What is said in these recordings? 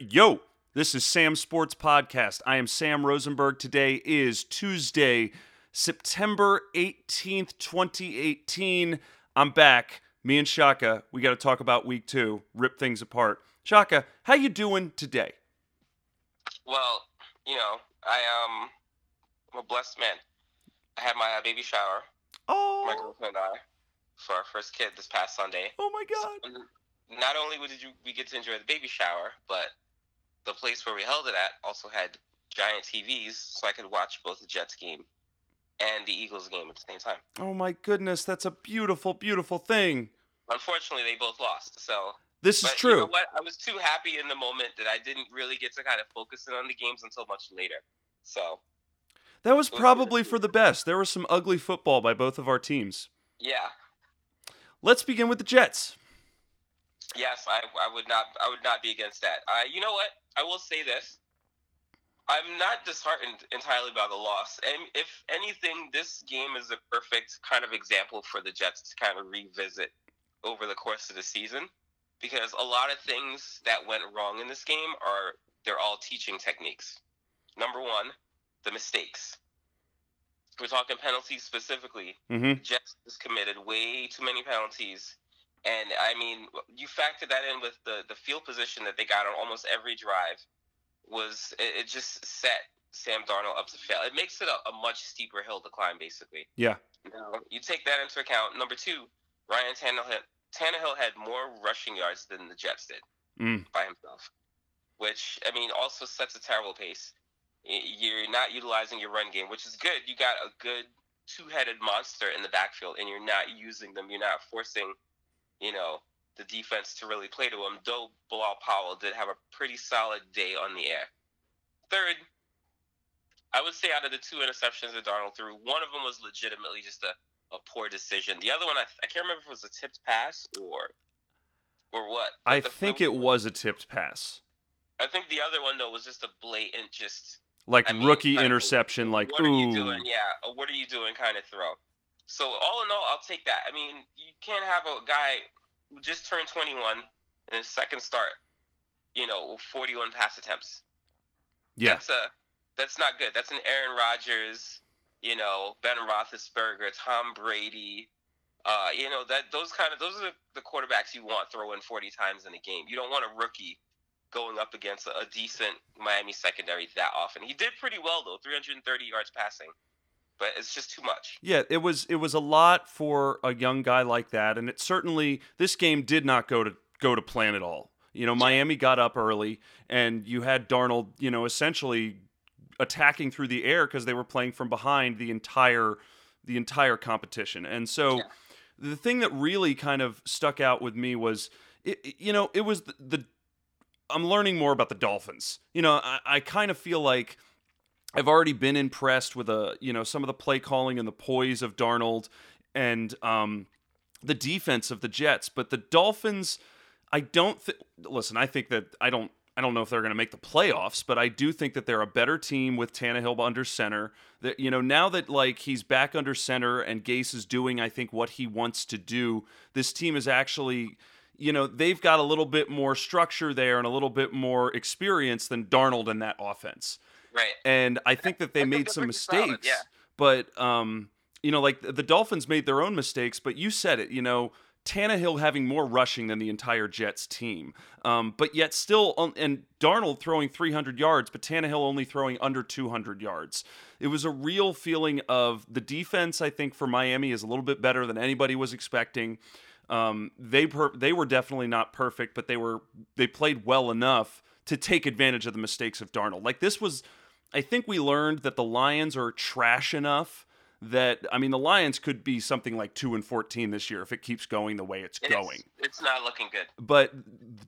Yo, this is Sam Sports Podcast. I am Sam Rosenberg. Today is Tuesday, September 18th, 2018. I'm back. Me and Shaka, we got to talk about week two, rip things apart. Shaka, how you doing today? Well, you know, I um, I'm a blessed man. I had my uh, baby shower, Oh. my girlfriend and I, for our first kid this past Sunday. oh my God. And Not only did you, we get to enjoy the baby shower, but the place where we held it at also had giant TVs, so I could watch both the Jets game and the Eagles game at the same time. Oh my goodness, that's a beautiful, beautiful thing. Unfortunately, they both lost. So, This is true. you know what? I was too happy in the moment that I didn't really get to kind of focus in on the games until much later. So, That was probably for the best. There was some ugly football by both of our teams. yeah. Let's begin with the Jets. Yes, I, I would not I would not be against that. Uh, you know what? I will say this. I'm not disheartened entirely by the loss. And if anything, this game is a perfect kind of example for the Jets to kind of revisit over the course of the season. Because a lot of things that went wrong in this game are they're all teaching techniques. Number one, the mistakes. We're talking penalties specifically. Mm-hmm. Jets committed way too many penalties. And I mean, you factor that in with the, the field position that they got on almost every drive was it, it just set Sam Darnold up to fail. It makes it a, a much steeper hill to climb, basically. Yeah. Now, you take that into account. Number two, Ryan Tannehill, Tannehill had more rushing yards than the Jets did Mm. by himself, which I mean also sets a terrible pace. You're not utilizing your run game, which is good. You got a good two-headed monster in the backfield, and you're not using them. You're not forcing, you know, the defense to really play to him. Though Bilal Powell did have a pretty solid day on the air. Third, I would say out of the two interceptions that Darnold threw, one of them was legitimately just a, a poor decision. The other one, I, I can't remember if it was a tipped pass or or what. I The- the- think it was a tipped pass. I think the other one though was just a blatant, just Like I mean, rookie of, interception, like, what are you doing? Yeah, what are you doing kind of throw. So all in all, I'll take that. I mean, you can't have a guy who just turned 21 in his second start, you know, 41 pass attempts. Yeah. That's a that's not good. That's an Aaron Rodgers, you know, Ben Roethlisberger, Tom Brady. Uh, you know that those kind of those are the, the quarterbacks you want throwing 40 times in a game. You don't want a rookie going up against a, a decent Miami secondary that often. He did pretty well though, 330 yards passing, but it's just too much. Yeah, it was it was a lot for a young guy like that, and it certainly this game did not go to go to plan at all. You know, Miami got up early, and you had Darnold, you know, essentially attacking through the air because they were playing from behind the entire the entire competition, and so Yeah. the thing that really kind of stuck out with me was, it, you know, it was the, the I'm learning more about the Dolphins. You know, I, I kind of feel like I've already been impressed with a you know some of the play calling and the poise of Darnold and um, the defense of the Jets, but the Dolphins, I don't think. Listen, I think that I don't. I don't know if they're going to make the playoffs, but I do think that they're a better team with Tannehill under center. That you know now that like he's back under center and Gase is doing, I think what he wants to do. This team is actually you know, they've got a little bit more structure there and a little bit more experience than Darnold in that offense. Right. And I think that they made some pretty solid, mistakes. yeah. But um, you know, like the Dolphins made their own mistakes, but you said it, you know, Tannehill having more rushing than the entire Jets team. Um, but yet still on- and Darnold throwing 300 yards, but Tannehill only throwing under 200 yards. It was a real feeling of the defense I think for Miami is a little bit better than anybody was expecting. Um, they per- they were definitely not perfect, but they were they played well enough to take advantage of the mistakes of Darnold. Like this was, I think we learned that the Lions are trash enough that I mean the Lions could be something like two and fourteen this year if it keeps going the way it's It's, going. it's not looking good. But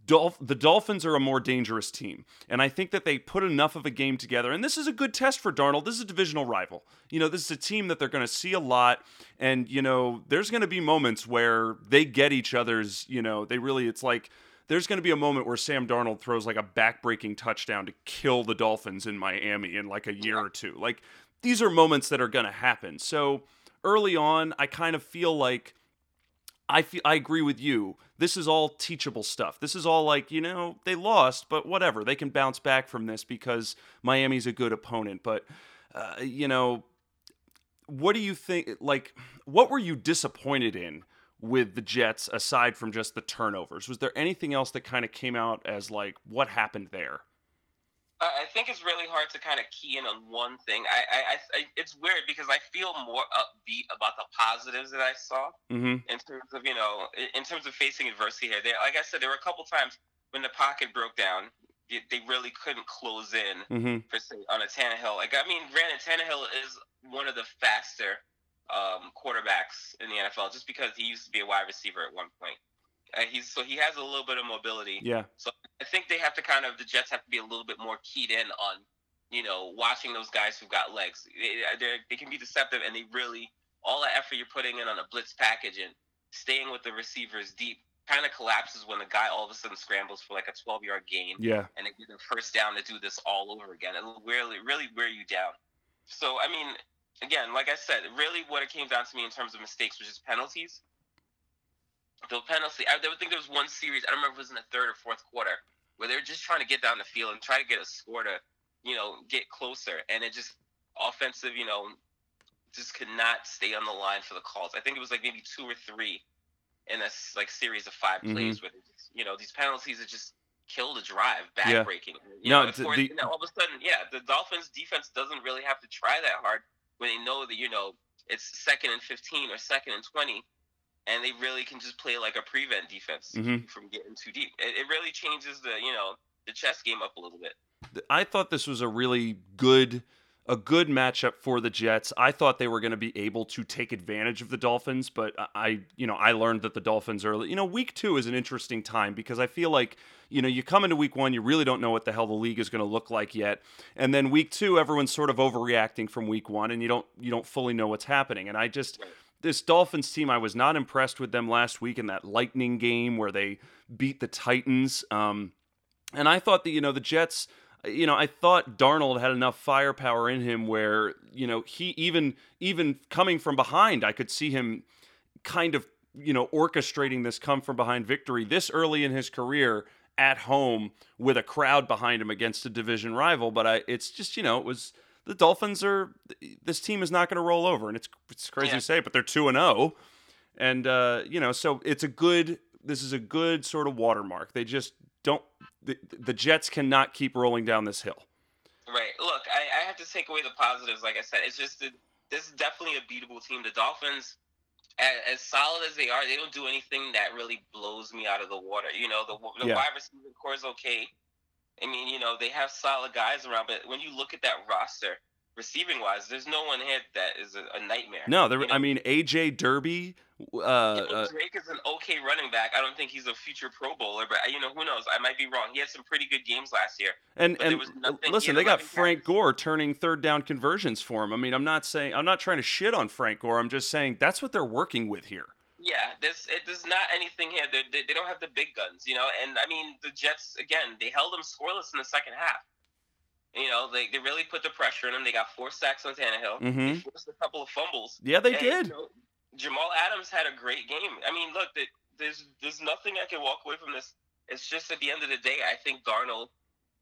Dolph- the Dolphins are a more dangerous team, and I think that they put enough of a game together. And this is a good test for Darnold. This is a divisional rival. You know, this is a team that they're going to see a lot, and you know, there's going to be moments where they get each other's. You know, they really. It's like there's going to be a moment where Sam Darnold throws like a backbreaking touchdown to kill the Dolphins in Miami in like a year or two. Like these are moments that are going to happen. So early on, I kind of feel like I feel I agree with you this is all teachable stuff. This is all like, you know, they lost, but whatever. They can bounce back from this because Miami's a good opponent. But, uh, you know, what do you think? Like, what were you disappointed in with the Jets aside from just the turnovers? Was there anything else that kind of came out as like, what happened there? I think it's really hard to kind of key in on one thing. I, I, I, it's weird because I feel more upbeat about the positives that I saw mm-hmm. in terms of you know, in terms of facing adversity here. There, like I said, there were a couple times when the pocket broke down. They really couldn't close in mm-hmm. for say on a Tannehill. Like I mean, granted, Tannehill is one of the faster um, quarterbacks in the NFL, just because he used to be a wide receiver at one point. Uh, he's so he has a little bit of mobility. Yeah. So I think they have to kind of the Jets have to be a little bit more keyed in on, you know, watching those guys who've got legs. They, they can be deceptive, and they really all the effort you're putting in on a blitz package and staying with the receivers deep kind of collapses when the guy all of a sudden scrambles for like a 12 yard gain. Yeah. And they get the first down to do this all over again. It'll really, really wear you down. So, I mean, again, like I said, really what it came down to me in terms of mistakes was just penalties the penalty. I would think there was one series. I don't remember if it was in the third or fourth quarter where they were just trying to get down the field and try to get a score to, you know, get closer, and it just offensive, you know, just could not stay on the line for the calls. I think it was like maybe two or three in a like series of 5 mm-hmm. plays where just, you know these penalties that just kill the drive, backbreaking. Yeah. You no, know, the, you know, all of a sudden, yeah, the Dolphins defense doesn't really have to try that hard when they know that you know it's second and 15 or second and 20 and they really can just play like a prevent defense mm-hmm. from getting too deep. It, it really changes the you know the chess game up a little bit. I thought this was a really good a good matchup for the Jets. I thought they were going to be able to take advantage of the Dolphins, but I, you know, I learned that the Dolphins early. you know, week 2 is an interesting time because I feel like, you know, you come into week 1, you really don't know what the hell the league is going to look like yet. And then week 2, everyone's sort of overreacting from week 1 and you don't you don't fully know what's happening. And I just this Dolphins team, I was not impressed with them last week in that Lightning game where they beat the Titans. Um, and I thought that, you know, the Jets, you know, I thought Darnold had enough firepower in him where, you know, he even even coming from behind, I could see him kind of, you know, orchestrating this come from behind victory this early in his career at home with a crowd behind him against a division rival. But I, it's just, you know, it was the Dolphins are this team is not going to roll over, and it's it's crazy yeah. to say, but they're two and zero, oh. and uh, you know, so it's a good. This is a good sort of watermark. They just don't. The, the Jets cannot keep rolling down this hill. Right. Look, I, I have to take away the positives. Like I said, it's just this is definitely a beatable team. The Dolphins, as, as, solid as they are, they don't do anything that really blows me out of the water. You know, the, the yeah. wide receiver core is okay. I mean, you know, they have solid guys around, but when you look at that roster, receiving wise, there's no one here that is a, a nightmare. No, there, you know? I mean, AJ Derby. Uh, uh, Drake is an okay running back. I don't think he's a future Pro Bowler, but you know who knows? I might be wrong. He had some pretty good games last year. And and listen, they got Frank Gore turning third down conversions for him. I mean, I'm not saying I'm not trying to shit on Frank Gore. I'm just saying that's what they're working with here. Yeah, there's it, there's not anything here. They, they, they don't have the big guns, you know. And I mean, the Jets again, they held them scoreless in the second half. You know, they, they really put the pressure on him. They got four sacks on Tannehill. Mm-hmm. They forced a couple of fumbles. Yeah, they and, did. You know, Jamal Adams had a great game. I mean, look, the, there's there's nothing I can walk away from this. It's just at the end of the day, I think Darnold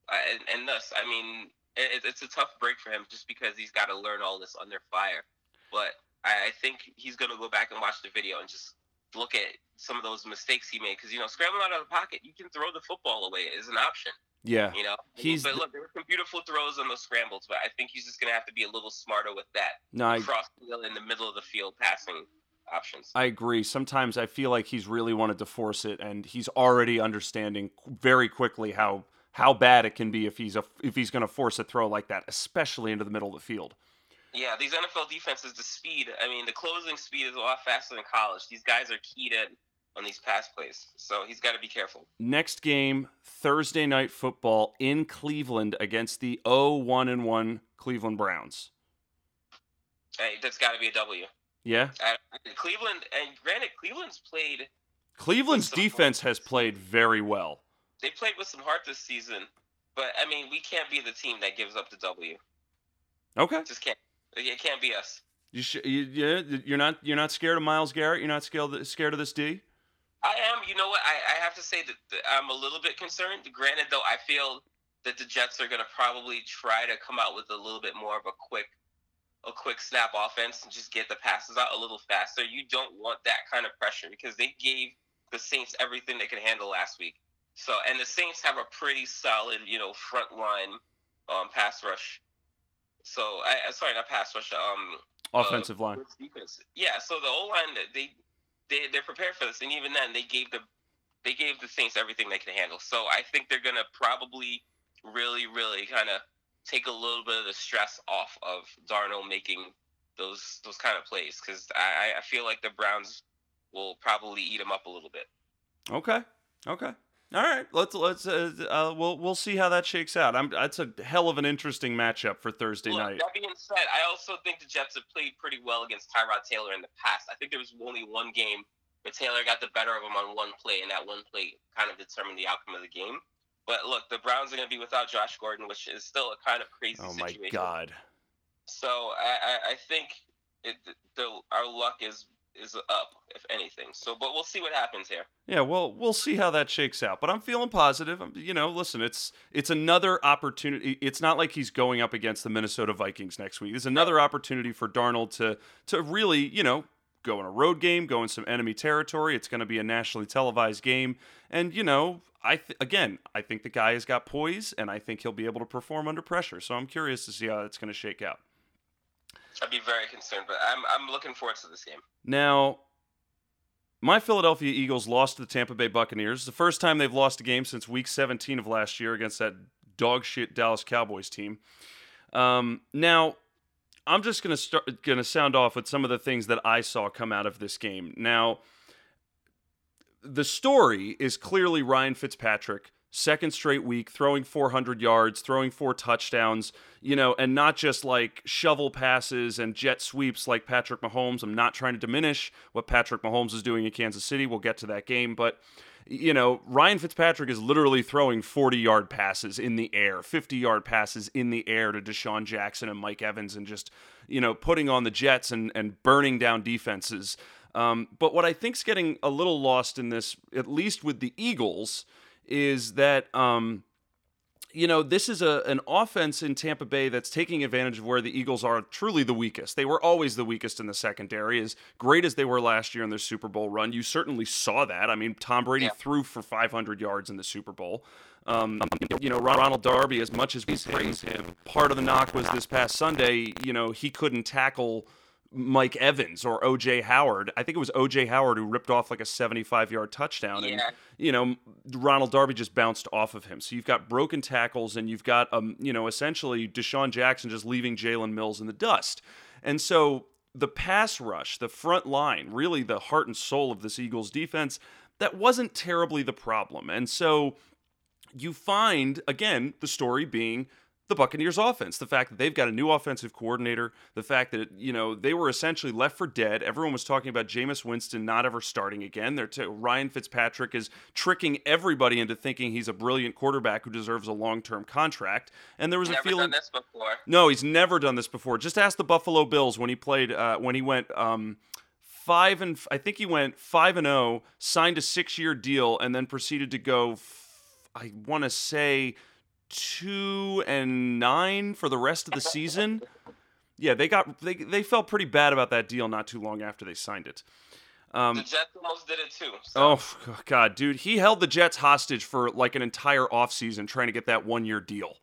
uh, and, and thus, I mean, it, it's a tough break for him just because he's got to learn all this under fire. But I, I think he's going to go back and watch the video and just look at some of those mistakes he made because you know scrambling out of the pocket, you can throw the football away is an option. Yeah, you know, he's. But look, there were some beautiful throws on those scrambles, but I think he's just gonna have to be a little smarter with that. No, I, cross field in the middle of the field passing options. I agree. Sometimes I feel like he's really wanted to force it, and he's already understanding very quickly how how bad it can be if he's a if he's going to force a throw like that, especially into the middle of the field. Yeah, these NFL defenses, the speed. I mean, the closing speed is a lot faster than college. These guys are keyed in on these pass plays, so he's got to be careful. Next game, Thursday night football in Cleveland against the 0-1 and 1 Cleveland Browns. Hey, that's got to be a W. Yeah. Cleveland, and granted, Cleveland's played. Cleveland's defense has played very well. They played with some heart this season, but I mean, we can't be the team that gives up the W. Okay. Just can't. It can't be us. You, sh- you yeah, you're not you're not scared of Myles Garrett. You're not scared scared of this D. I am. You know what? I, I have to say that, that I'm a little bit concerned. Granted, though, I feel that the Jets are going to probably try to come out with a little bit more of a quick, a quick snap offense and just get the passes out a little faster. You don't want that kind of pressure because they gave the Saints everything they could handle last week. So, and the Saints have a pretty solid, you know, front line um, pass rush. So, I sorry, not pass rush. Um, offensive uh, line. Defense. Yeah. So the O line, they they they're prepared for this, and even then, they gave the they gave the Saints everything they could handle. So I think they're gonna probably really, really kind of take a little bit of the stress off of Darnold making those those kind of plays because I I feel like the Browns will probably eat him up a little bit. Okay. Okay. All right, let's let's uh, uh, we'll we'll see how that shakes out. I'm that's a hell of an interesting matchup for Thursday Look, night. That being said, I also think the Jets have played pretty well against Tyrod Taylor in the past. I think there was only one game where Taylor got the better of him on one play, and that one play kind of determined the outcome of the game. But look, the Browns are going to be without Josh Gordon, which is still a kind of crazy oh situation. my god! So I I, I think it, the, our luck is is up, if anything. So, but we'll see what happens here. Yeah, well, we'll see how that shakes out. But I'm feeling positive. I'm, You know, listen, it's it's another opportunity. It's not like he's going up against the Minnesota Vikings next week. It's another opportunity for Darnold to to really, you know, go in a road game, go in some enemy territory. It's going to be a nationally televised game, and you know, I th- again, I think the guy has got poise, and I think he'll be able to perform under pressure. So I'm curious to see how it's going to shake out. I'd be very concerned, but I'm I'm looking forward to this game. Now, my Philadelphia Eagles lost to the Tampa Bay Buccaneers. the first time they've lost a game since Week 17 of last year against that dog shit Dallas Cowboys team. Um, now, I'm just gonna start gonna sound off with some of the things that I saw come out of this game. Now, the story is clearly Ryan Fitzpatrick second straight week, throwing 400 yards, throwing four touchdowns, you know, and not just like shovel passes and jet sweeps like Patrick Mahomes. I'm not trying to diminish what Patrick Mahomes is doing in Kansas City. We'll get to that game, but you know, Ryan Fitzpatrick is literally throwing 40 yard passes in the air, 50 yard passes in the air to DeSean Jackson and Mike Evans and just, you know, putting on the Jets and, and burning down defenses. Um, but what I think's getting a little lost in this, at least with the Eagles, is that um, you know this is a an offense in Tampa Bay that's taking advantage of where the Eagles are truly the weakest. They were always the weakest in the secondary, as great as they were last year in their Super Bowl run. You certainly saw that. I mean, Tom Brady yeah. threw for 500 yards in the Super Bowl. Um, you know, Ronald Darby, as much as we praise him, part of the knock was this past Sunday. You know, he couldn't tackle Mike Evans or OJ Howard. I think it was OJ Howard who ripped off like a 75 yard touchdown. Yeah. And, you know, Ronald Darby just bounced off of him. So you've got broken tackles and you've got, um, you know, essentially DeSean Jackson just leaving Jalen Mills in the dust. And so the pass rush, the front line, really the heart and soul of this Eagles defense, that wasn't terribly the problem. And so you find, again, the story being the Buccaneers offense. The fact that they've got a new offensive coordinator, the fact that, you know, they were essentially left for dead. Everyone was talking about Jameis Winston not ever starting again. They're t- Ryan Fitzpatrick is tricking everybody into thinking he's a brilliant quarterback who deserves a long-term contract. And there was never a feeling done this before. No, he's never done this before. Just ask the Buffalo Bills when he played uh, when he went um, five and I think he went five and zero, oh, signed a six-year deal, and then proceeded to go. F- I want to say two and nine for the rest of the season. Yeah, they got they they felt pretty bad about that deal not too long after they signed it. Um, the Jets almost did it too. So. Oh God, dude, he held the Jets hostage for like an entire offseason trying to get that one year deal.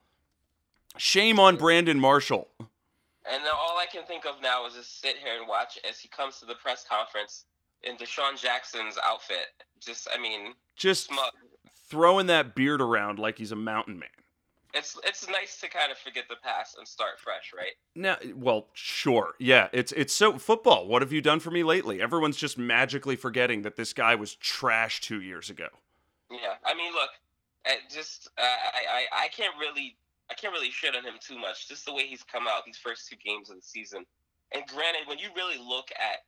Shame on Brandon Marshall. And all I can think of now is just sit here and watch as he comes to the press conference in DeSean Jackson's outfit. Just, I mean, just smug. throwing that beard around like he's a mountain man it's it's nice to kind of forget the past and start fresh, right? Now, well, sure, yeah. It's it's so football. What have you done for me lately? Everyone's just magically forgetting that this guy was trash two years ago. Yeah, I mean, look, just uh, I, I I can't really I can't really shit on him too much. Just the way he's come out these first two games of the season, and granted, when you really look at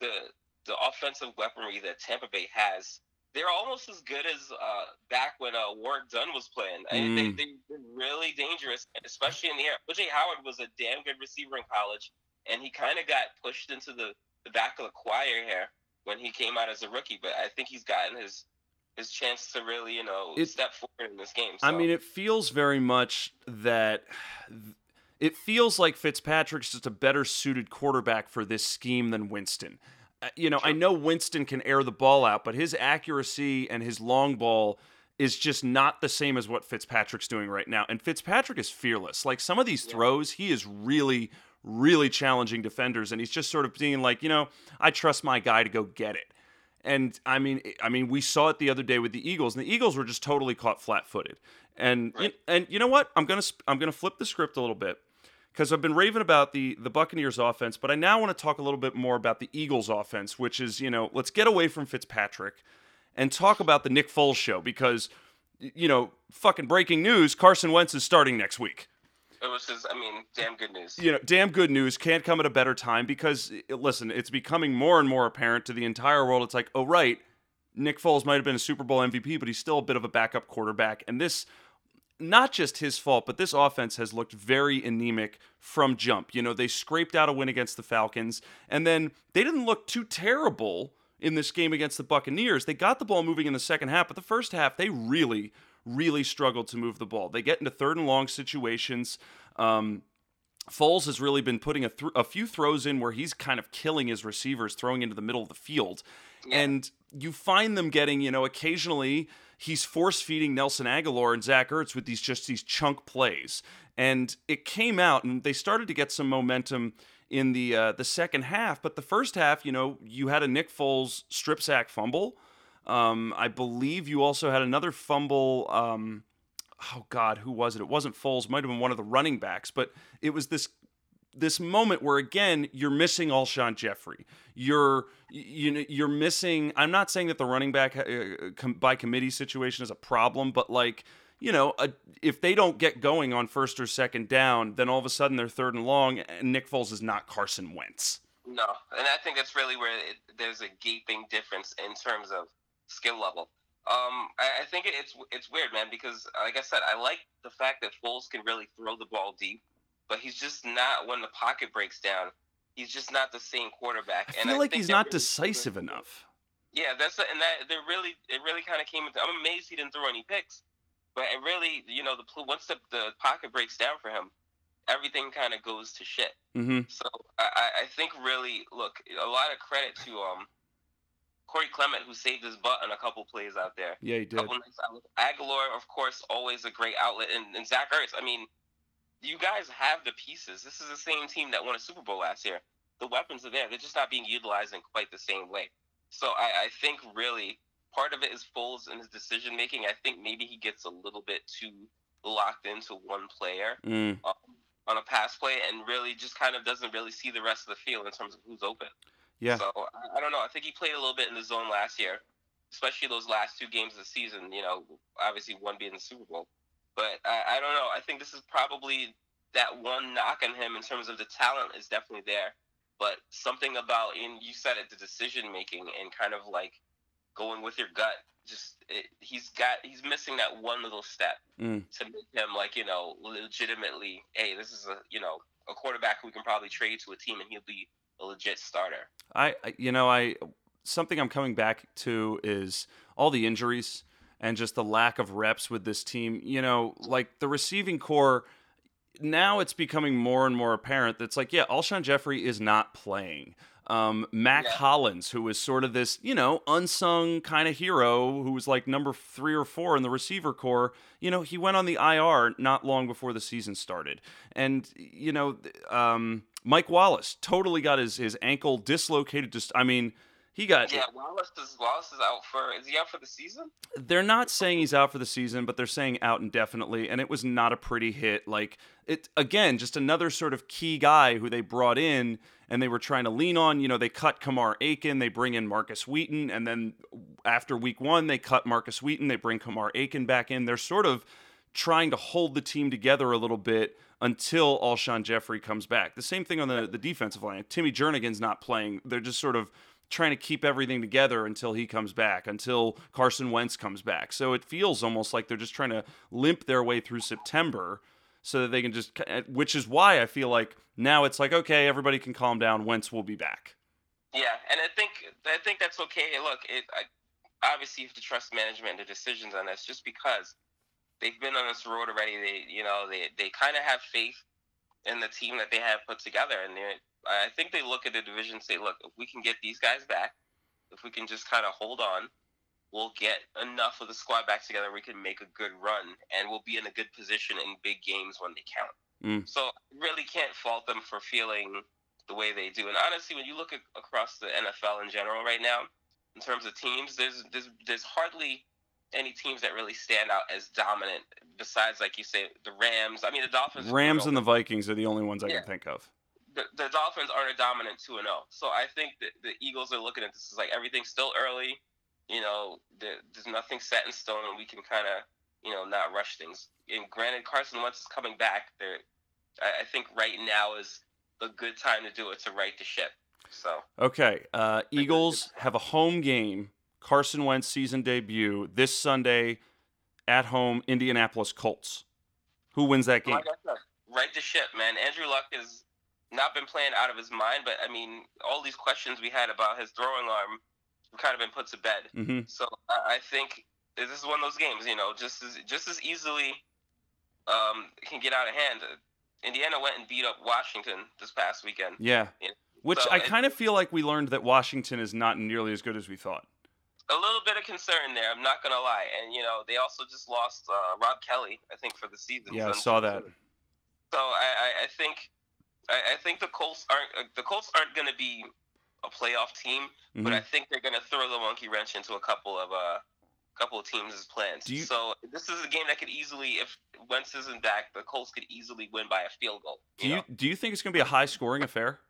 the the offensive weaponry that Tampa Bay has, they're almost as good as uh, back when uh, Warrick Dunn was playing. Mm. They, they, are really dangerous, especially in the air. OJ Howard was a damn good receiver in college, and he kind of got pushed into the, the back of the choir here. when he came out as a rookie. But I think he's gotten his his chance to really, you know, It- step forward in this game. So. I mean, it feels very much that it feels like Fitzpatrick's just a better suited quarterback for this scheme than Winston. Uh, You know, I know Winston can air the ball out, but his accuracy and his long ball is just not the same as what Fitzpatrick's doing right now. And Fitzpatrick is fearless. Like some of these Yeah. throws, he is really, really challenging defenders, and he's just sort of being like, you know, I trust my guy to go get it. And I mean, I mean, we saw it the other day with the Eagles, and the Eagles were just totally caught flat-footed. And Right. and you know what? I'm gonna I'm gonna flip the script a little bit because I've been raving about the the Buccaneers offense, but I now want to talk a little bit more about the Eagles offense, which is you know let's get away from Fitzpatrick and talk about the Nick Foles show because you know fucking breaking news: Carson Wentz is starting next week. it was just, I mean, damn good news. You know, damn good news can't come at a better time because listen, it's becoming more and more apparent to the entire world. It's like, oh right, Nick Foles might have been a Super Bowl MVP, but he's still a bit of a backup quarterback, and this not just his fault, but this offense has looked very anemic from jump. You know, they scraped out a win against the Falcons, and then they didn't look too terrible in this game against the Buccaneers. They got the ball moving in the second half, but the first half they really, really struggled to move the ball. They get into third and long situations. Um, Foles has really been putting a, th- a few throws in where he's kind of killing his receivers, throwing into the middle of the field. Yeah. And you find them getting, you know, occasionally he's force feeding Nelson Agholor and Zach Ertz with these just these chunk plays. And it came out, and they started to get some momentum in the uh, the second half. But the first half, you know, you had a Nick Foles strip sack fumble. Um, I believe you also had another fumble. Um, oh God, who was it? It wasn't Foles. Might have been one of the running backs, but it was this this moment where again you're missing Alshon Jeffery. You're you know you're missing. I'm not saying that the running back uh, by committee situation is a problem, but like you know a, if they don't get going on first or second down, then all of a sudden they're third and long, and Nick Foles is not Carson Wentz. No, and I think that's really where it, there's a gaping difference in terms of skill level. Um, I, I think it's it's weird, man, because like I said, I like the fact that Foles can really throw the ball deep, but he's just not when the pocket breaks down. He's just not the same quarterback. I and feel like think he's not really- decisive enough. Yeah, that's and that they really it really kind of came. Into, I'm amazed he didn't throw any picks, but it really you know the once the the pocket breaks down for him, everything kind of goes to shit. hmm So I, I- I think really look a lot of credit to um Corey Clement who saved his butt on a couple plays out there. Yeah, he did. Couple nice. Agholor, of course, always a great outlet, and, and Zach Ertz. I mean, you guys have the pieces. This is the same team that won a Super Bowl last year. The weapons are there. They're just not being utilized in quite the same way. So I, I think really part of it is Foles and his decision making. I think maybe he gets a little bit too locked into one player Mm. um, on a pass play and really just kind of doesn't really see the rest of the field in terms of who's open. Yeah. So I, I don't know. I think he played a little bit in the zone last year, especially those last two games of the season. You know, obviously one being the Super Bowl. But I, I don't know. I think this is probably that one knock on him in terms of the talent is definitely there, but something about and you said it, the decision making and kind of like going with your gut. Just it, he's got he's missing that one little step Mm. to make him like you know legitimately. Hey, this is a you know a quarterback who we can probably trade to a team and he'll be a legit starter. I, I- you know, I something I'm coming back to is all the injuries and just the lack of reps with this team. You know, like the receiving core. Now it's becoming more and more apparent that it's like, yeah, Alshon Jeffery is not playing. Um, Mack Yeah. Hollins, who was sort of this, you know, unsung kind of hero who was like number three or four in the receiver core, you know, he went on the IR not long before the season started. And, you know, um, Mike Wallace totally got his, his ankle dislocated. Just, I mean, he got, Yeah, Wallace is Wallace is out for is he out for the season? they're not saying he's out for the season, but they're saying out indefinitely, and it was not a pretty hit. Like it again, just another sort of key guy who they brought in and they were trying to lean on. You know, they cut Kamar Aiken, they bring in Markus Wheaton, and then after week one, they cut Markus Wheaton, they bring Kamar Aiken back in. They're sort of trying to hold the team together a little bit until Alshon Jeffery comes back. The same thing on the, the defensive line. Timmy Jernigan's not playing. They're just sort of trying to keep everything together until he comes back, until Carson Wentz comes back. So it feels almost like they're just trying to limp their way through September so that they can just, which is why I feel like now it's like, okay, everybody can calm down. Wentz will be back. Yeah, and I think I think that's okay. Look, it I, obviously you have to trust management and the decisions on this, just because they've been on this road already. They you know they they kind of have faith in the team that they have put together, and I think they look at the division and say, look, if we can get these guys back, if we can just kind of hold on, we'll get enough of the squad back together. We can make a good run, and we'll be in a good position in big games when they count. Mm. So really can't fault them for feeling the way they do. And honestly, when you look at, across the NFL in general right now, in terms of teams, there's there's there's hardly any teams that really stand out as dominant besides, like you say, the Rams. I mean, the Dolphins. Rams and the Vikings are the only ones I Yeah. can think of. The, the Dolphins aren't a dominant two and zero. So I think that the Eagles are looking at this as like everything's still early. You know, there, there's nothing set in stone, and we can kind of you know not rush things. And granted, Carson Wentz is coming back. There, I, I think right now is a good time to do it to right the ship. So Okay, uh, Eagles have a home game, Carson Wentz season debut this Sunday at home, Indianapolis Colts. Who wins that game? Like said, right the ship, man. Andrew Luck has not been playing out of his mind, but I mean, all these questions we had about his throwing arm have kind of been put to bed. hmm So I think this is one of those games, you know, just as just as easily um, can get out of hand. Indiana went and beat up Washington this past weekend. Yeah. Yeah. Which So I kind of feel like we learned that Washington is not nearly as good as we thought. A little bit of concern there, I'm not gonna lie. And you know, they also just lost uh, Rob Kelley, I think, for the season. Yeah, I saw that. So I, I, I think I, I think the Colts aren't uh, the Colts aren't going to be a playoff team, but Mhm. I think they're going to throw the monkey wrench into a couple of uh couple of teams' plans. Do you- so this is a game that could easily, if Wentz isn't back, the Colts could easily win by a field goal. Do You you know? do you think it's going to be a high scoring affair?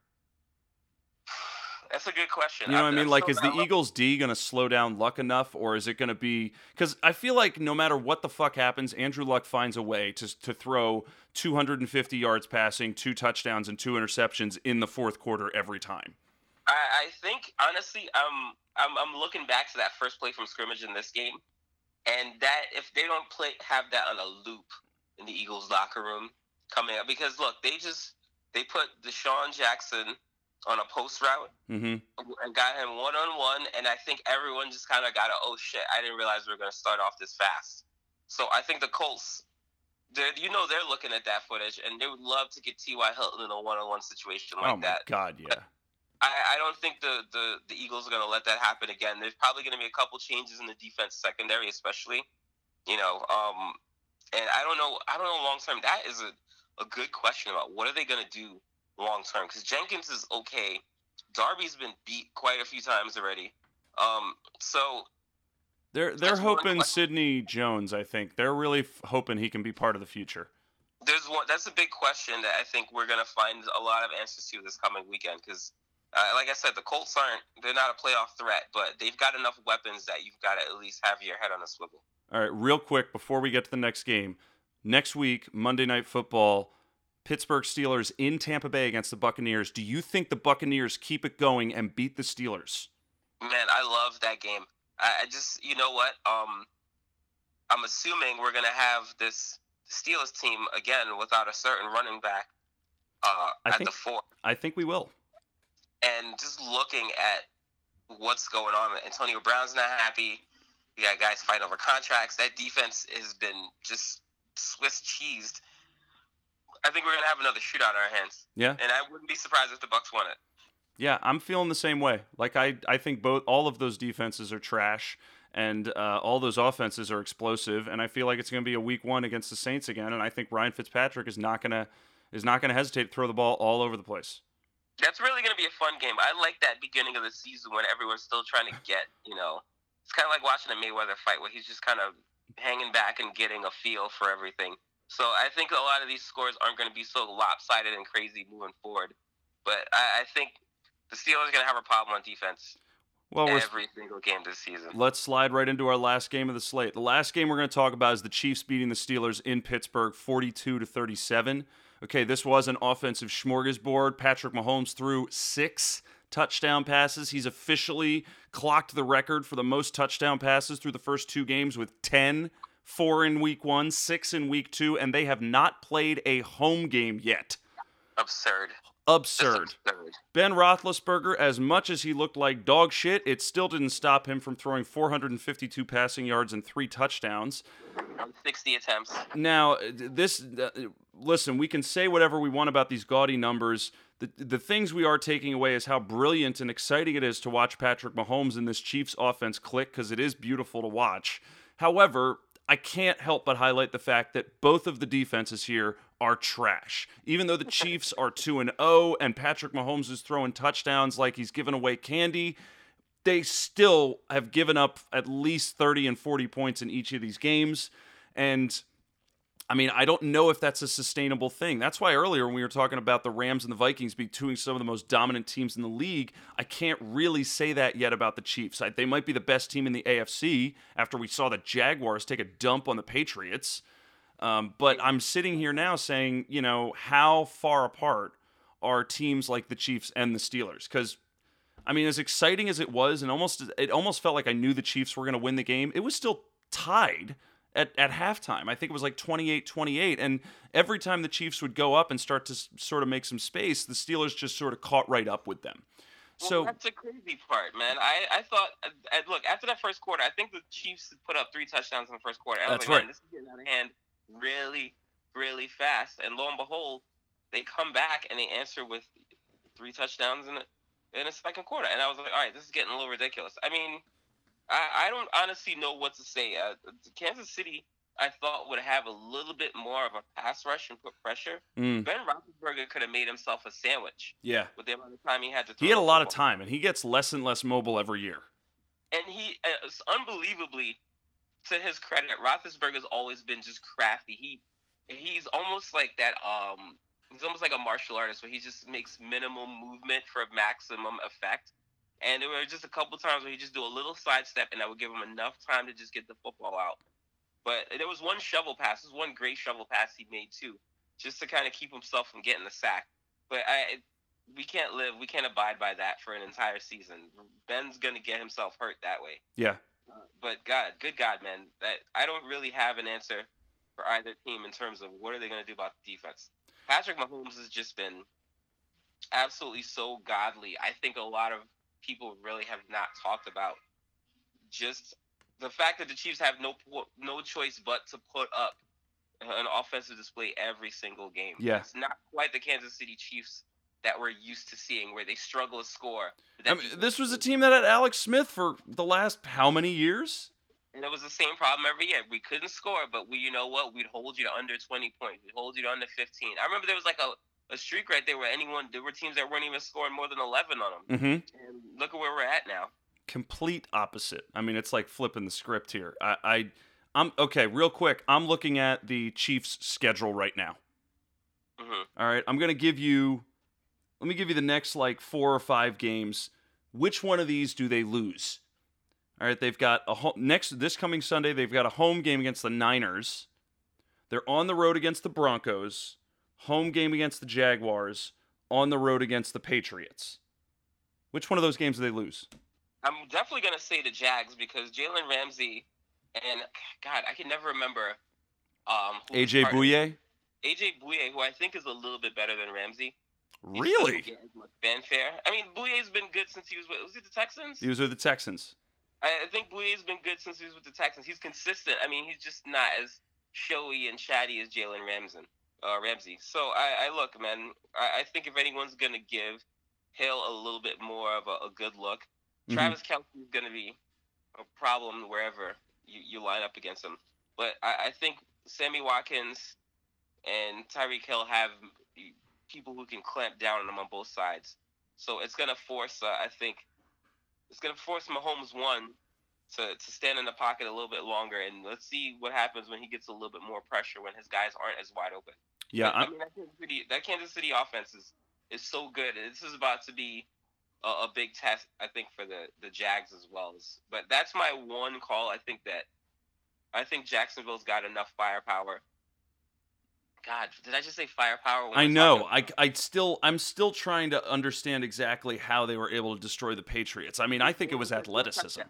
That's a good question. You know what I mean? Like, is the Eagles D going to slow down Luck enough, or is it going to be? Because I feel like no matter what the fuck happens, Andrew Luck finds a way to to throw 250 yards passing, two touchdowns, and two interceptions in the fourth quarter every time. I, I think honestly, I'm, I'm I'm looking back to that first play from scrimmage in this game, and that if they don't play have that on a loop in the Eagles locker room coming up, because look, they just they put DeSean Jackson on a post route hmm and got him one on one, and I think everyone just kind of got a oh shit, I didn't realize we were going to start off this fast. So I think the Colts. You know they're looking at that footage and they would love to get T.Y. Hilton in a one-on-one situation like oh my that. god, yeah. I, I don't think the, the, the Eagles are going to let that happen again. There's probably going to be a couple changes in the defense secondary, especially. You know, um, and I don't know. I don't know long term. That is a, a good question about what are they going to do long term? Because Jenkins is okay. Darby's been beat quite a few times already. Um, so They're they're That's one hoping. Sidney Jones. I think they're really f- hoping he can be part of the future. there's one. That's a big question that I think we're going to find a lot of answers to this coming weekend. Because, uh, like I said, the Colts aren't. They're not a playoff threat, but they've got enough weapons that you've got to at least have your head on a swivel. All right, real quick before we get to the next game. Next week, Monday Night Football, Pittsburgh Steelers in Tampa Bay against the Buccaneers. Do you think the Buccaneers keep it going and beat the Steelers? Man, I love that game. I, just, you know what? Um, I'm assuming we're gonna have this Steelers team again without a certain running back uh, I at think- the four, I think we will. and just looking at what's going on, Antonio Brown's not happy. You got guys fighting over contracts. That defense has been just Swiss cheesed. I think we're gonna have another shootout on our hands, Yeah. and I wouldn't be surprised if the Bucks won it. Yeah, I'm feeling the same way. Like I, I think both all of those defenses are trash, and uh, all those offenses are explosive. And I feel like it's going to be a week one against the Saints again. And I think Ryan Fitzpatrick is not gonna is not gonna hesitate to throw the ball all over the place. That's really going to be a fun game. I like that beginning of the season when everyone's still trying to get, you know, it's kind of like watching a Mayweather fight where he's just kind of hanging back and getting a feel for everything. So I think a lot of these scores aren't going to be so lopsided and crazy moving forward. But I, I think the Steelers are going to have a problem on defense Well, every single game this season. let's slide right into our last game of the slate. The last game we're going to talk about is the Chiefs beating the Steelers in Pittsburgh, 42 to 37. Okay, this was an offensive smorgasbord. Patrick Mahomes threw six touchdown passes. He's officially clocked the record for the most touchdown passes through the first two games with 10, four in week one, six in week two, and they have not played a home game yet. Absurd. absurd. absurd. Ben Roethlisberger, as much as he looked like dog shit, it still didn't stop him from throwing 452 passing yards and three touchdowns. On 60 attempts. Now, uh, this, uh, uh, listen, we can say whatever we want about these gaudy numbers. The, the things we are taking away is how brilliant and exciting it is to watch Patrick Mahomes in this Chiefs offense click because it is beautiful to watch. However, I can't help but highlight the fact that both of the defenses here are trash. Even though the Chiefs are 2 and 0 and Patrick Mahomes is throwing touchdowns like he's giving away candy, they still have given up at least 30 and 40 points in each of these games. And I mean, I don't know if that's a sustainable thing. That's why earlier when we were talking about the Rams and the Vikings being two some of the most dominant teams in the league, I can't really say that yet about the Chiefs. I, they might be the best team in the AFC after we saw the Jaguars take a dump on the Patriots. Um, but I'm sitting here now saying, you know, how far apart are teams like the Chiefs and the Steelers? Because I mean, as exciting as it was, and almost it almost felt like I knew the Chiefs were going to win the game. It was still tied at, at halftime. I think it was like 28 28. And every time the Chiefs would go up and start to s- sort of make some space, the Steelers just sort of caught right up with them. Well, So, that's the crazy part, man. I, I thought, uh, uh, look, after that first quarter, I think the Chiefs put up three touchdowns in the first quarter. I was That's like, right. This is getting out of hand really, really fast. And lo and behold, they come back and they answer with three touchdowns in a, in a second quarter. And I was like, all right, this is getting a little ridiculous. I mean, I, I don't honestly know what to say. Uh, Kansas City, I thought would have a little bit more of a pass rush and put pressure. mm, Ben Roethlisberger could have made himself a sandwich yeah. with the amount of time he had to. Throw. He had a lot of time, and he gets less and less mobile every year. and he uh, unbelievably to his credit Roethlisberger's always been just crafty he he's almost like that um he's almost like a martial artist where he just makes minimal movement for maximum effect and there were just a couple times where he just do a little sidestep and that would give him enough time to just get the football out but there was one shovel pass there was one great shovel pass he made too just to kind of keep himself from getting the sack but I we can't live we can't abide by that for an entire season ben's gonna get himself hurt that way Yeah. but God, good God, man, that I don't really have an answer for either team in terms of what are they going to do about the defense. Patrick Mahomes has just been absolutely so godly. I think a lot of people really have not talked about just the fact that the Chiefs have no no choice but to put up an offensive display every single game. Yeah. It's not quite the Kansas City Chiefs that we're used to seeing where they struggle to score. I mean, this was a team that had Alex Smith for the last how many years? And it was the same problem every year. We couldn't score, but we, you know what? We'd hold you to under 20 points. We'd hold you to under 15. I remember there was like a, a streak right there where anyone, there were teams that weren't even scoring more than 11 on them. Mm-hmm. And look at where we're at now. complete opposite. I mean, it's like flipping the script here. I, I I'm okay. Real quick, I'm looking at the Chiefs' schedule right now. hmm All right, I'm gonna give you. Let me give you the next like four or five games. Which one of these do they lose? All right, they've got a ho- next this coming Sunday. They've got a home game against the Niners. They're on the road against the Broncos. Home game against the Jaguars. On the road against the Patriots. Which one of those games do they lose? I'm definitely going to say the Jags because Jalen Ramsey and, God, I can never remember. Um, AJ Bouye. AJ Bouye, who I think is a little bit better than Ramsey. Really? doesn't get as much fanfare. I mean, Bouye's been good since he was with, was he the Texans? He was with the Texans. I I think Bouye's been good since he was with the Texans. He's consistent. I mean, he's just not as showy and chatty as Jalen Ramsey. Uh, Ramsey. So I, I look, man. I, I think if anyone's gonna give Hill a little bit more of a, a good look, Mhm. Travis Kelce is gonna be a problem wherever you, you line up against him. But I, I think Sammy Watkins and Tyreek Hill have people who can clamp down on them on both sides. So it's gonna force, uh, I think, it's gonna force Mahomes one to to stand in the pocket a little bit longer, and let's see what happens when he gets a little bit more pressure when his guys aren't as wide open. Yeah, I mean that Kansas City, that Kansas City offense is is so good. This is about to be a, a big test, I think, for the the Jags as well. But that's my one call. I think that I think Jacksonville's got enough firepower. God, did I just say firepower? I know. I, I still I'm still trying to understand exactly how they were able to destroy the Patriots. I mean, I think it was athleticism.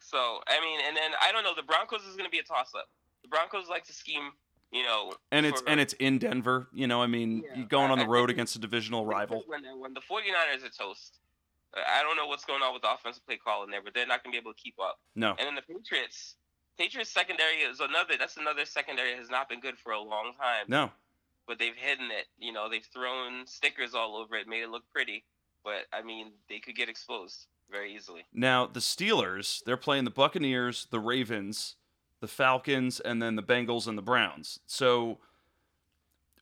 So I mean, and then I don't know. The Broncos is going to be a toss-up. The Broncos like to scheme, You know, And it's for- and it's in Denver. You know, I mean, Yeah, going on the road against a divisional rival. When, when the 49ers are toast, I don't know what's going on with the offensive play call in there, but they're not going to be able to keep up. No. And then the Patriots, Patriots secondary is another. That's another secondary has not been good for a long time. No. But they've hidden it. You know, they've thrown stickers all over it, made it look pretty. But I mean, they could get exposed very easily. Now the Steelers, they're playing the Buccaneers, the Ravens, the Falcons, and then the Bengals and the Browns. So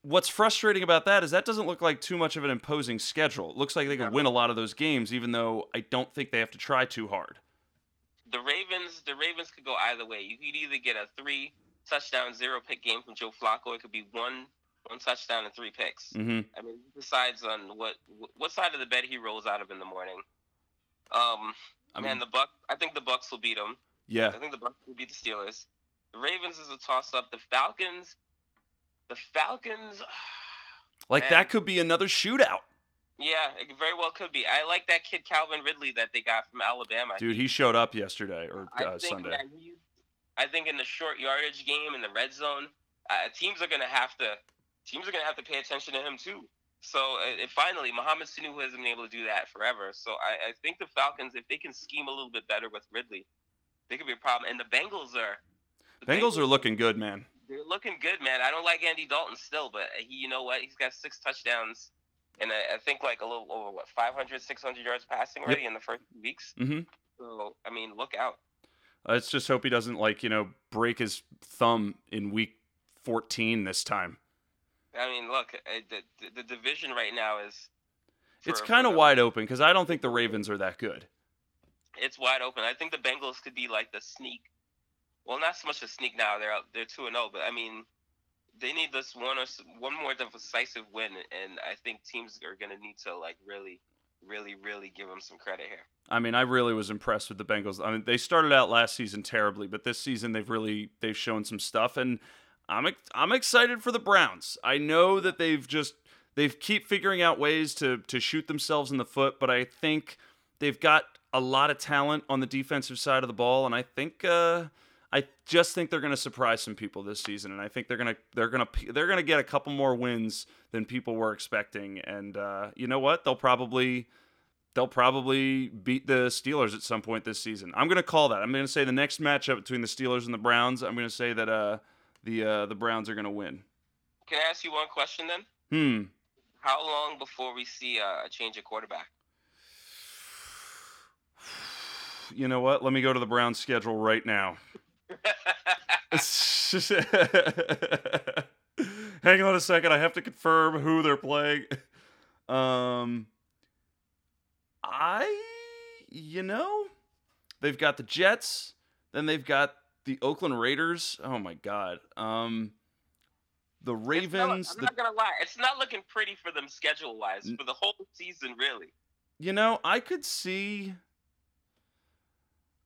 what's frustrating about that is that doesn't look like too much of an imposing schedule. It looks like they could win a lot of those games, even though I don't think they have to try too hard. The Ravens, the Ravens could go either way. You could either get a three touchdown, zero pick game from Joe Flacco. It could be one one touchdown and three picks. hmm I mean, he decides on what what side of the bed he rolls out of in the morning. Um, I man, mean, the Buck. I think the Bucks will beat them. yeah. I think the Bucks will beat the Steelers. The Ravens is a toss up. The Falcons. The Falcons. Like man. that could be another shootout. Yeah, it very well could be. I like that kid Calvin Ridley that they got from Alabama. Dude, he showed up yesterday or I uh, think Sunday. he, I think in the short yardage game in the red zone, uh, teams are gonna have to teams are gonna have to pay attention to him too. So uh, and finally, Mohamed Sanu hasn't been able to do that forever. So I, I think the Falcons, if they can scheme a little bit better with Ridley, they could be a problem. And the Bengals are Bengals are looking good, man. they're looking good, man. I don't like Andy Dalton still, but he, you know what? He's got six touchdowns. And I, I think like a little over what 500, 600 yards passing already in the first weeks. hmm So I mean, look out. Let's just hope he doesn't like you know break his thumb in week 14 this time. I mean, look, uh, the, the the division right now is. It's kind of wide open because I don't think the Ravens are that good. It's wide open. I think the Bengals could be like the sneak. Well, not so much a sneak now. They're out, they're two and zero, but I mean, they need this one or one more decisive win, and I think teams are gonna need to like really, really, really give them some credit here. I mean, I really was impressed with the Bengals. I mean, they started out last season terribly, but this season they've really they've shown some stuff, and I'm I'm excited for the Browns. I know that they've just they've keep figuring out ways to to shoot themselves in the foot, but I think they've got a lot of talent on the defensive side of the ball, and I think uh, I just think they're going to surprise some people this season, and I think they're gonna they're gonna they're gonna get a couple more wins than people were expecting, and uh, you know what? They'll probably they'll probably beat the Steelers at some point this season. I'm going to call that. I'm going to say the next matchup between the Steelers and the Browns. I'm going to say that uh, the uh, the Browns are going to win. Can I ask you one question then? Hmm. How long before we see a change of quarterback? You know what? Let me go to the Browns schedule right now. Hang on a second. I have to confirm who they're playing. Um, I, you know, they've got the Jets. Then they've got the Oakland Raiders. Oh my God. Um, the It's not- Ravens. I'm the, not gonna lie, it's not looking pretty for them schedule wise for the whole season, really. you know, I could see.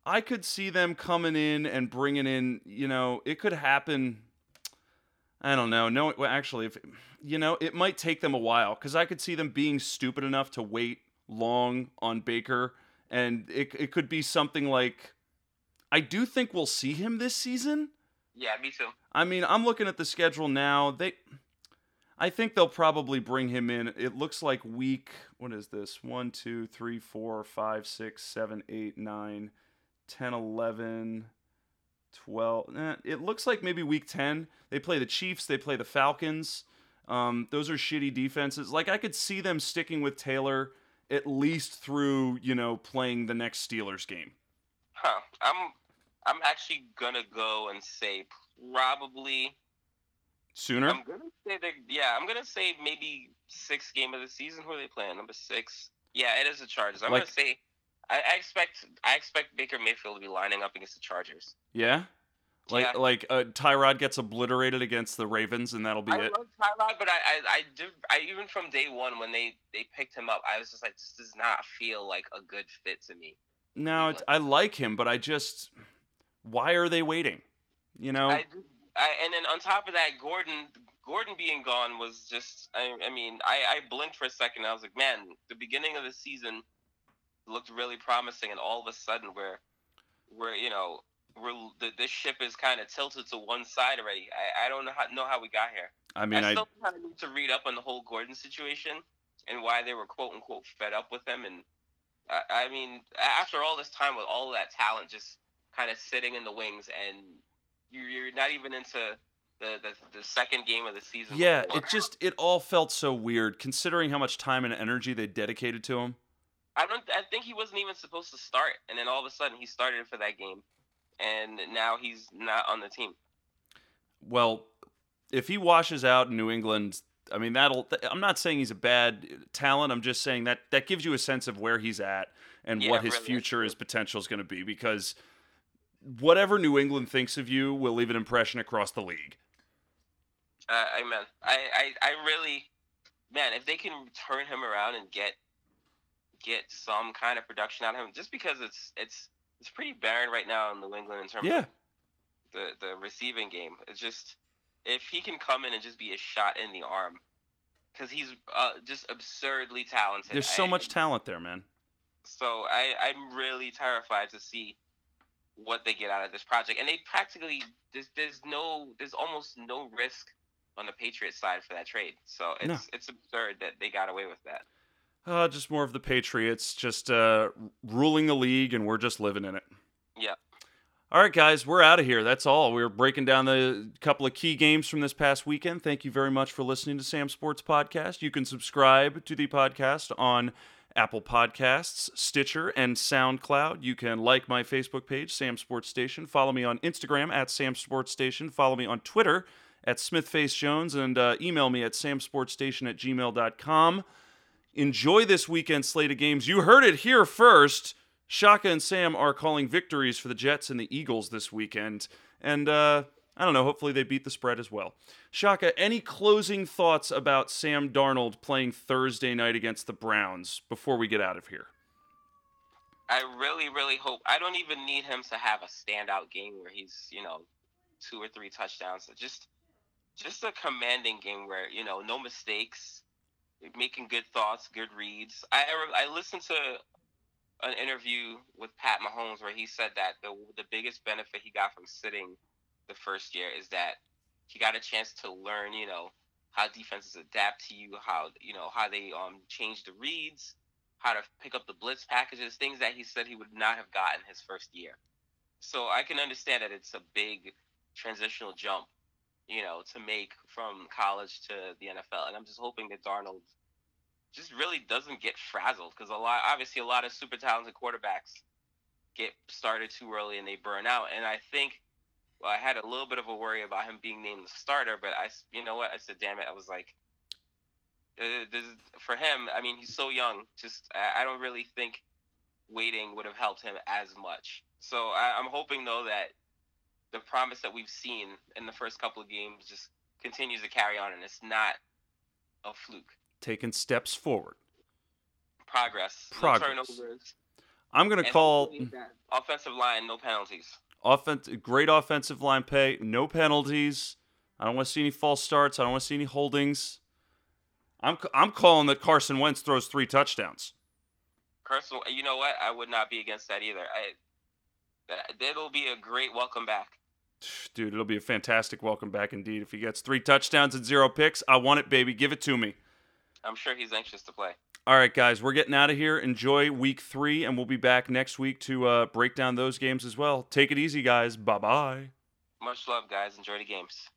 I could see them coming in and bringing in. You know, it could happen. I don't know. No, actually, if you know, it might take them a while because I could see them being stupid enough to wait long on Baker, and it it could be something like. I do think we'll see him this season. Yeah, me too. I mean, I'm looking at the schedule now. They, I think they'll probably bring him in. It looks like week. What is this? One, two, three, four, five, six, seven, eight, nine, ten, eleven, twelve. Eh, it looks like maybe week ten. They play the Chiefs. They play the Falcons. Um, those are shitty defenses. Like I could see them sticking with Taylor at least through you know playing the next Steelers game. Huh. I'm I'm actually gonna go and say probably Sooner. I'm gonna say that yeah, I'm gonna say maybe sixth game of the season. Who are they playing? Number six. Yeah, it is the Chargers. I'm Like- gonna say I, I expect I expect Baker Mayfield to be lining up against the Chargers. yeah. Like Yeah. like uh, Tyrod gets obliterated against the Ravens, and that'll be I it. love Tyrod, but I, I, I do, I even from day one when they they picked him up, I was just like, this does not feel like a good fit to me. No, I like him, but I just why are they waiting? You know, I, I, and then on top of that, Gordon, Gordon being gone was just, I, I mean, I, I blinked for a second. I was like, man, the beginning of the season looked really promising, and all of a sudden, we're, we're, you know, we're the, this ship is kind of tilted to one side already. I, I don't know how, know how we got here. I mean, I I, still kind of need to read up on the whole Gordon situation and why they were quote unquote fed up with him. And I, I mean, after all this time with all that talent just kind of sitting in the wings, and you're, you're not even into the, the the second game of the season. yeah, it just it all felt so weird considering how much time and energy they dedicated to him. I don't. I think he wasn't even supposed to start, and then all of a sudden he started for that game, and now he's not on the team. Well, if he washes out in New England, I mean that'll. I'm not saying he's a bad talent. I'm just saying that that gives you a sense of where he's at and Yeah, what his really, future, his potential is going to be. Because whatever New England thinks of you will leave an impression across the league. Uh, amen. I, I, I really, man, if they can turn him around and get get some kind of production out of him, just because it's it's it's pretty barren right now in New England in terms Yeah, of the the receiving game. It's just if he can come in and just be a shot in the arm, because he's uh, just absurdly talented. there's so I- much talent there, man. So I, I'm really terrified to see what they get out of this project. And they practically there's there's no there's almost no risk on the Patriots side for that trade. So it's No. it's absurd that they got away with that. Uh, just more of the Patriots, just uh, ruling the league, and we're just living in it. Yeah. All right, guys, we're out of here. That's all. We are breaking down the couple of key games from this past weekend. Thank you very much for listening to Sam Sports Podcast. You can subscribe to the podcast on Apple Podcasts, Stitcher, and SoundCloud. You can like my Facebook page, Sam Sports Station. Follow me on Instagram at Sam Sports Station. Follow me on Twitter at SmithFaceJones and uh, email me at samsportstation at gmail.com. Enjoy this weekend slate of games. You heard it here first. Shaka and Sam are calling victories for the Jets and the Eagles this weekend. And uh, I don't know, hopefully they beat the spread as well. Shaka, any closing thoughts about Sam Darnold playing Thursday night against the Browns before we get out of here? I really, really hope I don't even need him to have a standout game where he's, you know, two or three touchdowns. Just just a commanding game where, you know, no mistakes, making good thoughts, good reads. I I listened to an interview with Pat Mahomes where he said that the the biggest benefit he got from sitting the first year is that he got a chance to learn, you know, how defenses adapt to you, how you know how they um change the reads, how to pick up the blitz packages, things that he said he would not have gotten his first year. So I can understand that it's a big transitional jump, you know, to make from college to the NFL. And I'm just hoping that Darnold just really doesn't get frazzled because a lot, obviously, a lot of super talented quarterbacks get started too early and they burn out. And I think, well, I had a little bit of a worry about him being named the starter, but I, you know what, I said, damn it, I was like, uh, this, for him, I mean, he's so young. Just I, don't really think waiting would have helped him as much. So I, I'm hoping though that the promise that we've seen in the first couple of games just continues to carry on, and it's not a fluke. Taking steps forward. Progress, Progress. no turnovers. I'm going to call mm. offensive line, no penalties. offense, great offensive line pay, no penalties. I don't want to see any false starts. I don't want to see any holdings. I'm, I'm calling that Carson Wentz throws three touchdowns. Personal, you know what? I would not be against that either. I that it'll be a great welcome back. Dude, it'll be a fantastic welcome back indeed. If he gets three touchdowns and zero picks, I want it, baby. Give it to me. I'm sure he's anxious to play. All right, guys, we're getting out of here. Enjoy week three, and we'll be back next week to uh, break down those games as well. Take it easy, guys. Bye bye. Much love, guys. Enjoy the games.